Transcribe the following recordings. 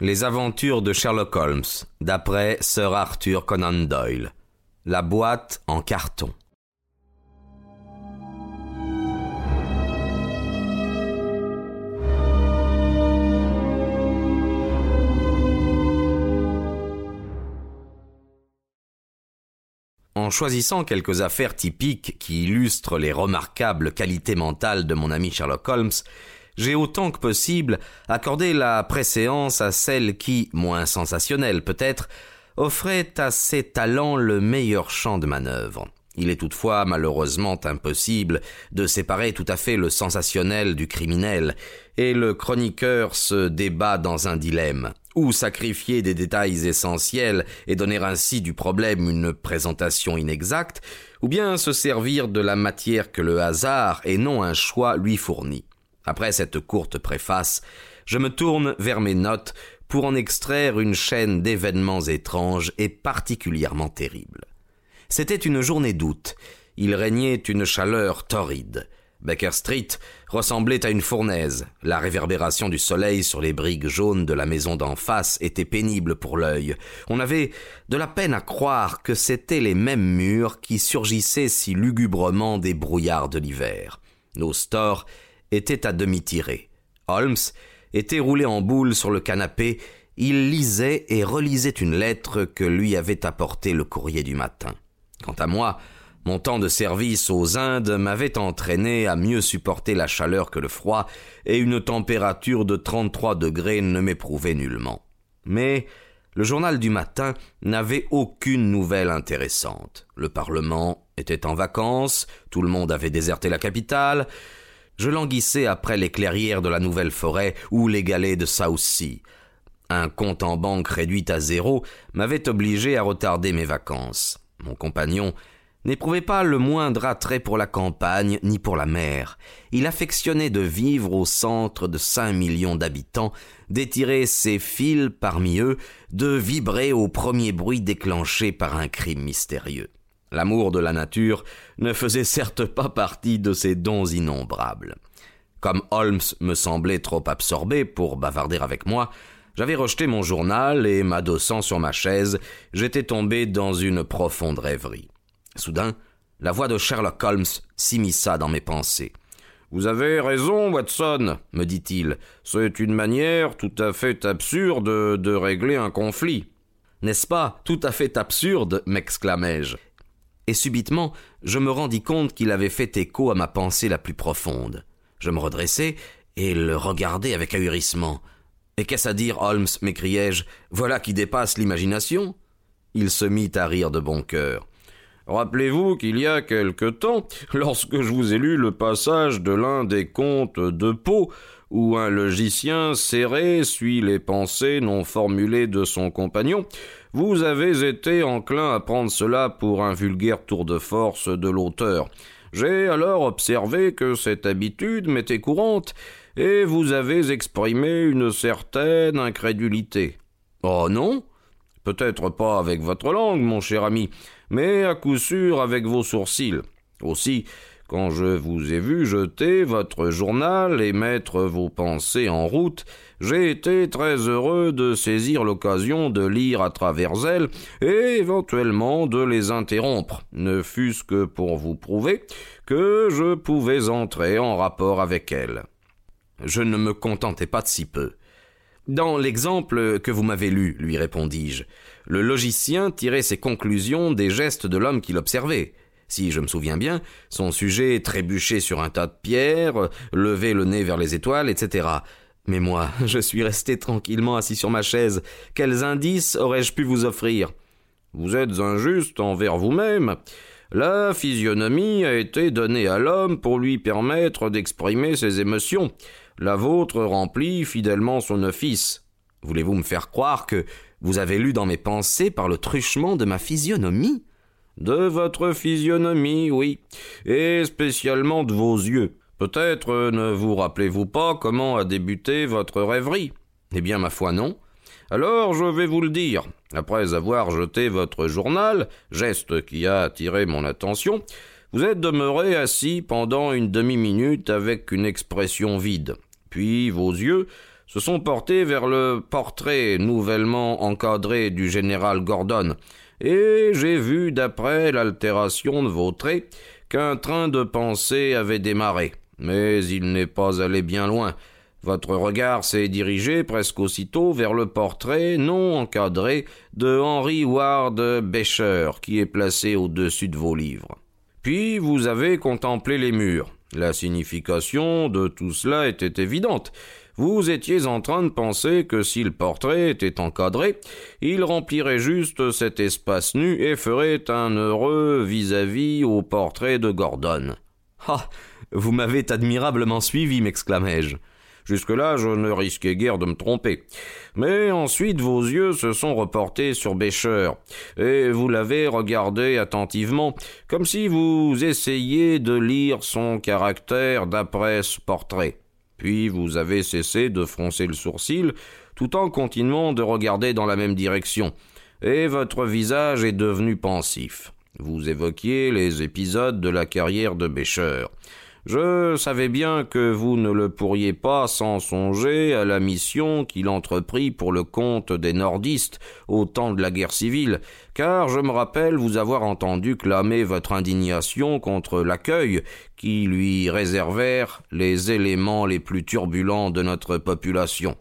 Les aventures de Sherlock Holmes, d'après Sir Arthur Conan Doyle. La boîte en carton. En choisissant quelques affaires typiques qui illustrent les remarquables qualités mentales de mon ami Sherlock Holmes, j'ai autant que possible accordé la préséance à celle qui, moins sensationnelle peut-être, offrait à ses talents le meilleur champ de manœuvre. Il est toutefois malheureusement impossible de séparer tout à fait le sensationnel du criminel, et le chroniqueur se débat dans un dilemme. Ou sacrifier des détails essentiels et donner ainsi du problème une présentation inexacte, ou bien se servir de la matière que le hasard et non un choix lui fournit? Après cette courte préface, je me tourne vers mes notes pour en extraire une chaîne d'événements étranges et particulièrement terribles. C'était une journée d'août. Il régnait une chaleur torride. Baker Street ressemblait à une fournaise. La réverbération du soleil sur les briques jaunes de la maison d'en face était pénible pour l'œil. On avait de la peine à croire que c'étaient les mêmes murs qui surgissaient si lugubrement des brouillards de l'hiver. Nos stores était à demi tiré. Holmes était roulé en boule sur le canapé, il lisait et relisait une lettre que lui avait apportée le courrier du matin. Quant à moi, mon temps de service aux Indes m'avait entraîné à mieux supporter la chaleur que le froid, et une température de 33 degrés ne m'éprouvait nullement. Mais le journal du matin n'avait aucune nouvelle intéressante. Le Parlement était en vacances, tout le monde avait déserté la capitale, je languissais après les clairières de la nouvelle forêt ou les galets de South Sea. Un compte en banque réduit à zéro m'avait obligé à retarder mes vacances. Mon compagnon n'éprouvait pas le moindre attrait pour la campagne ni pour la mer. Il affectionnait de vivre au centre de cinq millions d'habitants, d'étirer ses fils parmi eux, de vibrer au premier bruit déclenché par un crime mystérieux. L'amour de la nature ne faisait certes pas partie de ses dons innombrables. Comme Holmes me semblait trop absorbé pour bavarder avec moi, j'avais rejeté mon journal et, m'adossant sur ma chaise, j'étais tombé dans une profonde rêverie. Soudain, la voix de Sherlock Holmes s'immisça dans mes pensées. Vous avez raison, Watson, me dit-il. C'est une manière tout à fait absurde de régler un conflit. N'est-ce pas tout à fait absurde? m'exclamai-je et subitement je me rendis compte qu'il avait fait écho à ma pensée la plus profonde. Je me redressai et le regardai avec ahurissement. Et qu'est-ce à dire, Holmes m'écriai-je. Voilà qui dépasse l'imagination. Il se mit à rire de bon cœur. Rappelez-vous qu'il y a quelque temps, lorsque je vous ai lu le passage de l'un des contes de Poe, où un logicien serré suit les pensées non formulées de son compagnon, vous avez été enclin à prendre cela pour un vulgaire tour de force de l'auteur. J'ai alors observé que cette habitude m'était courante, et vous avez exprimé une certaine incrédulité. Oh non? Peut-être pas avec votre langue, mon cher ami, mais à coup sûr avec vos sourcils. Aussi, quand je vous ai vu jeter votre journal et mettre vos pensées en route, j'ai été très heureux de saisir l'occasion de lire à travers elles et éventuellement de les interrompre, ne fût-ce que pour vous prouver que je pouvais entrer en rapport avec elles. Je ne me contentais pas de si peu. Dans l'exemple que vous m'avez lu, lui répondis-je, le logicien tirait ses conclusions des gestes de l'homme qu'il observait. Si je me souviens bien, son sujet trébuchait sur un tas de pierres, levait le nez vers les étoiles, etc. Mais moi, je suis resté tranquillement assis sur ma chaise. Quels indices aurais-je pu vous offrir? Vous êtes injuste envers vous-même. La physionomie a été donnée à l'homme pour lui permettre d'exprimer ses émotions. La vôtre remplit fidèlement son office. Voulez-vous me faire croire que vous avez lu dans mes pensées par le truchement de ma physionomie? De votre physionomie, oui, et spécialement de vos yeux. Peut-être ne vous rappelez-vous pas comment a débuté votre rêverie Eh bien, ma foi, non. Alors je vais vous le dire. Après avoir jeté votre journal, geste qui a attiré mon attention, vous êtes demeuré assis pendant une demi-minute avec une expression vide. Puis vos yeux se sont portés vers le portrait nouvellement encadré du général Gordon, et j'ai vu, d'après l'altération de vos traits, qu'un train de pensée avait démarré. Mais il n'est pas allé bien loin. Votre regard s'est dirigé presque aussitôt vers le portrait non encadré de Henry Ward Beecher, qui est placé au-dessus de vos livres. Puis vous avez contemplé les murs. La signification de tout cela était évidente. Vous étiez en train de penser que si le portrait était encadré, il remplirait juste cet espace nu et ferait un heureux vis-à-vis au portrait de Gordon. Ah. Vous m'avez admirablement suivi, m'exclamai-je. Jusque-là, je ne risquais guère de me tromper. Mais ensuite, vos yeux se sont reportés sur Bécher, et vous l'avez regardé attentivement, comme si vous essayiez de lire son caractère d'après ce portrait. Puis vous avez cessé de froncer le sourcil, tout en continuant de regarder dans la même direction, et votre visage est devenu pensif. Vous évoquiez les épisodes de la carrière de Bécher. Je savais bien que vous ne le pourriez pas sans songer à la mission qu'il entreprit pour le compte des nordistes au temps de la guerre civile, car je me rappelle vous avoir entendu clamer votre indignation contre l'accueil qui lui réservèrent les éléments les plus turbulents de notre population.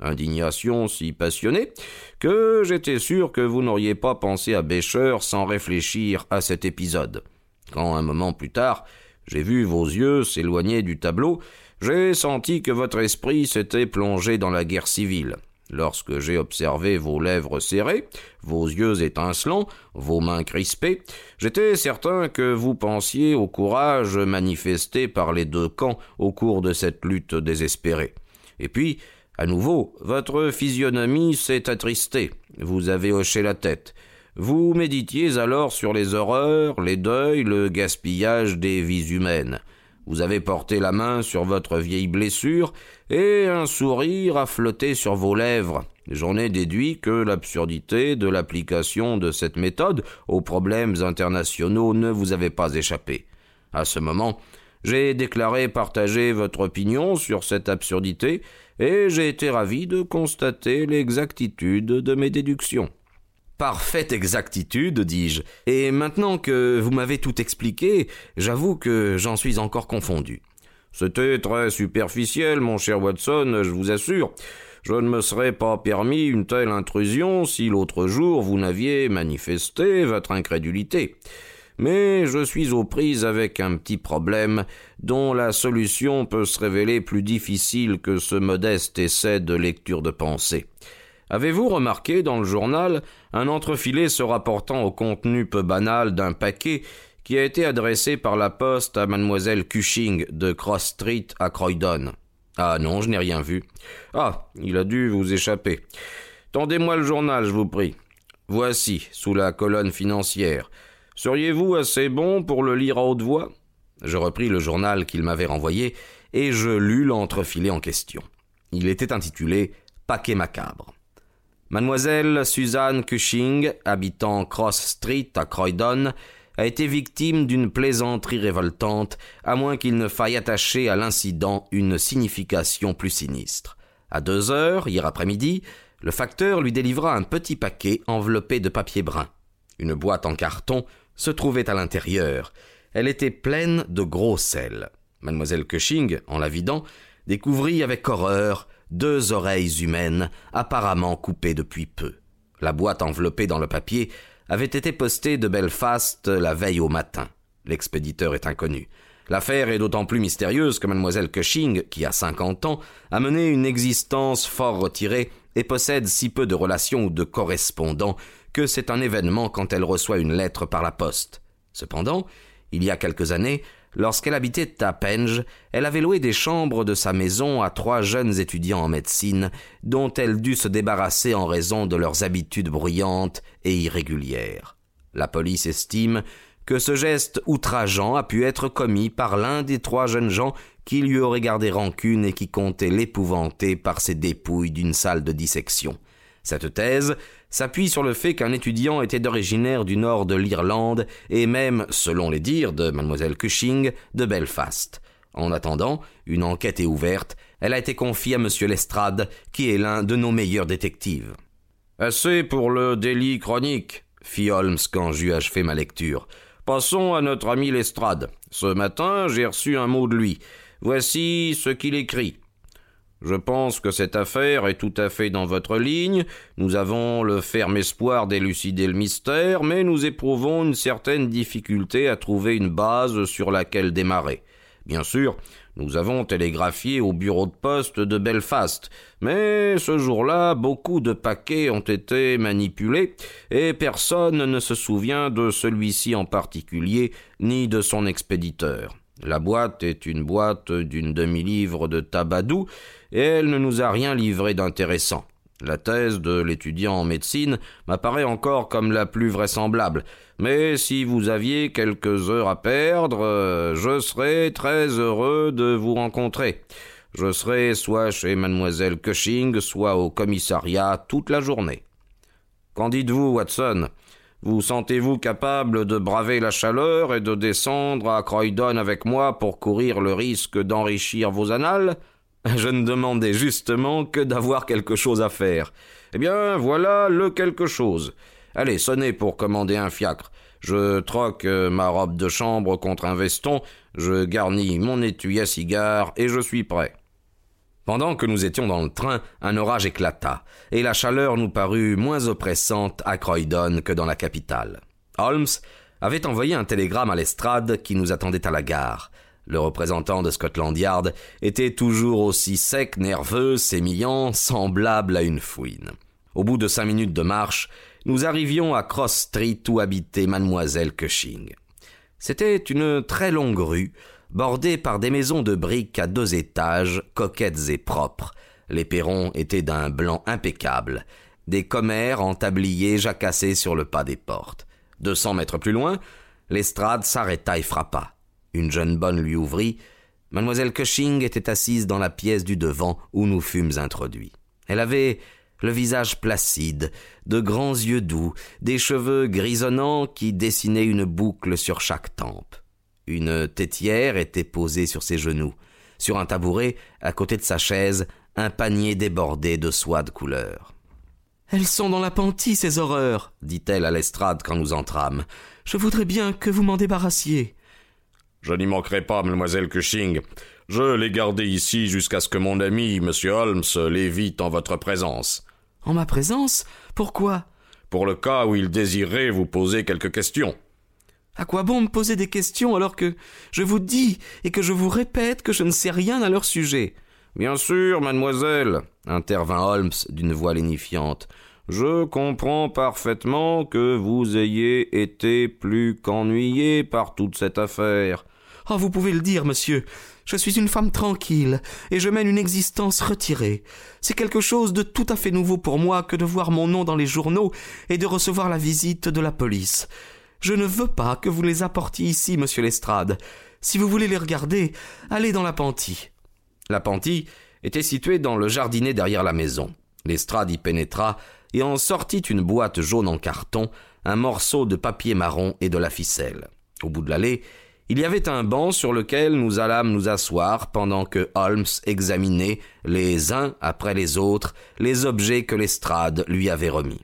Indignation si passionnée que j'étais sûr que vous n'auriez pas pensé à Bécher sans réfléchir à cet épisode. Quand un moment plus tard, j'ai vu vos yeux s'éloigner du tableau, j'ai senti que votre esprit s'était plongé dans la guerre civile. Lorsque j'ai observé vos lèvres serrées, vos yeux étincelants, vos mains crispées, j'étais certain que vous pensiez au courage manifesté par les deux camps au cours de cette lutte désespérée. Et puis, à nouveau, votre physionomie s'est attristée, vous avez hoché la tête. Vous méditiez alors sur les horreurs, les deuils, le gaspillage des vies humaines. Vous avez porté la main sur votre vieille blessure, et un sourire a flotté sur vos lèvres. J'en ai déduit que l'absurdité de l'application de cette méthode aux problèmes internationaux ne vous avait pas échappé. À ce moment, j'ai déclaré partager votre opinion sur cette absurdité, et j'ai été ravi de constater l'exactitude de mes déductions. Parfaite exactitude, dis-je. Et maintenant que vous m'avez tout expliqué, j'avoue que j'en suis encore confondu. C'était très superficiel, mon cher Watson, je vous assure. Je ne me serais pas permis une telle intrusion si l'autre jour vous n'aviez manifesté votre incrédulité. Mais je suis aux prises avec un petit problème dont la solution peut se révéler plus difficile que ce modeste essai de lecture de pensée. Avez-vous remarqué dans le journal un entrefilet se rapportant au contenu peu banal d'un paquet qui a été adressé par la poste à mademoiselle Cushing de Cross Street à Croydon? Ah non, je n'ai rien vu. Ah, il a dû vous échapper. Tendez-moi le journal, je vous prie. Voici, sous la colonne financière. Seriez-vous assez bon pour le lire à haute voix? Je repris le journal qu'il m'avait renvoyé et je lus l'entrefilet en question. Il était intitulé Paquet macabre. Mademoiselle Suzanne Cushing, habitant Cross Street à Croydon, a été victime d'une plaisanterie révoltante, à moins qu'il ne faille attacher à l'incident une signification plus sinistre. À deux heures, hier après-midi, le facteur lui délivra un petit paquet enveloppé de papier brun. Une boîte en carton se trouvait à l'intérieur. Elle était pleine de gros sel. Mademoiselle Cushing, en la vidant, découvrit avec horreur deux oreilles humaines, apparemment coupées depuis peu. La boîte enveloppée dans le papier avait été postée de Belfast la veille au matin. L'expéditeur est inconnu. L'affaire est d'autant plus mystérieuse que mademoiselle Cushing, qui a cinquante ans, a mené une existence fort retirée et possède si peu de relations ou de correspondants que c'est un événement quand elle reçoit une lettre par la poste. Cependant, il y a quelques années, Lorsqu'elle habitait à Penge, elle avait loué des chambres de sa maison à trois jeunes étudiants en médecine, dont elle dut se débarrasser en raison de leurs habitudes bruyantes et irrégulières. La police estime que ce geste outrageant a pu être commis par l'un des trois jeunes gens qui lui auraient gardé rancune et qui comptait l'épouvanter par ses dépouilles d'une salle de dissection. Cette thèse s'appuie sur le fait qu'un étudiant était originaire du nord de l'Irlande et même, selon les dires de mademoiselle Cushing, de Belfast. En attendant, une enquête est ouverte Elle a été confiée à monsieur Lestrade, qui est l'un de nos meilleurs détectives. Assez pour le délit chronique, fit Holmes quand j'eus achevé ma lecture. Passons à notre ami Lestrade. Ce matin, j'ai reçu un mot de lui. Voici ce qu'il écrit. Je pense que cette affaire est tout à fait dans votre ligne. Nous avons le ferme espoir d'élucider le mystère, mais nous éprouvons une certaine difficulté à trouver une base sur laquelle démarrer. Bien sûr, nous avons télégraphié au bureau de poste de Belfast, mais ce jour-là, beaucoup de paquets ont été manipulés, et personne ne se souvient de celui-ci en particulier, ni de son expéditeur. La boîte est une boîte d'une demi-livre de tabac doux, et elle ne nous a rien livré d'intéressant. La thèse de l'étudiant en médecine m'apparaît encore comme la plus vraisemblable, mais si vous aviez quelques heures à perdre, euh, je serais très heureux de vous rencontrer. Je serai soit chez mademoiselle Cushing, soit au commissariat toute la journée. Qu'en dites-vous, Watson? Vous sentez-vous capable de braver la chaleur et de descendre à Croydon avec moi pour courir le risque d'enrichir vos annales? Je ne demandais justement que d'avoir quelque chose à faire. Eh bien, voilà le quelque chose. Allez, sonnez pour commander un fiacre. Je troque ma robe de chambre contre un veston, je garnis mon étui à cigare et je suis prêt. Pendant que nous étions dans le train, un orage éclata, et la chaleur nous parut moins oppressante à Croydon que dans la capitale. Holmes avait envoyé un télégramme à l'estrade qui nous attendait à la gare. Le représentant de Scotland Yard était toujours aussi sec, nerveux, sémillant, semblable à une fouine. Au bout de cinq minutes de marche, nous arrivions à Cross Street où habitait mademoiselle Cushing. C'était une très longue rue, bordée par des maisons de briques à deux étages, coquettes et propres. Les perrons étaient d'un blanc impeccable. Des commères en tablier jacassaient sur le pas des portes. Deux cents mètres plus loin, l'estrade s'arrêta et frappa. Une jeune bonne lui ouvrit. Mademoiselle Cushing était assise dans la pièce du devant où nous fûmes introduits. Elle avait le visage placide, de grands yeux doux, des cheveux grisonnants qui dessinaient une boucle sur chaque tempe. Une tétière était posée sur ses genoux. Sur un tabouret, à côté de sa chaise, un panier débordé de soie de couleur. Elles sont dans l'appentis, ces horreurs, dit-elle à l'estrade quand nous entrâmes. Je voudrais bien que vous m'en débarrassiez. Je n'y manquerai pas, mademoiselle Cushing. Je l'ai gardé ici jusqu'à ce que mon ami, monsieur Holmes, l'évite en votre présence. En ma présence? Pourquoi? Pour le cas où il désirait vous poser quelques questions. À quoi bon me poser des questions alors que je vous dis et que je vous répète que je ne sais rien à leur sujet? Bien sûr, mademoiselle, intervint Holmes d'une voix lénifiante. Je comprends parfaitement que vous ayez été plus qu'ennuyé par toute cette affaire. Oh, vous pouvez le dire, monsieur. Je suis une femme tranquille, et je mène une existence retirée. C'est quelque chose de tout à fait nouveau pour moi que de voir mon nom dans les journaux et de recevoir la visite de la police. Je ne veux pas que vous les apportiez ici, monsieur Lestrade. Si vous voulez les regarder, allez dans l'appentis. L'appentis était situé dans le jardinet derrière la maison. Lestrade y pénétra et en sortit une boîte jaune en carton, un morceau de papier marron et de la ficelle. Au bout de l'allée, il y avait un banc sur lequel nous allâmes nous asseoir pendant que Holmes examinait, les uns après les autres, les objets que l'estrade lui avait remis.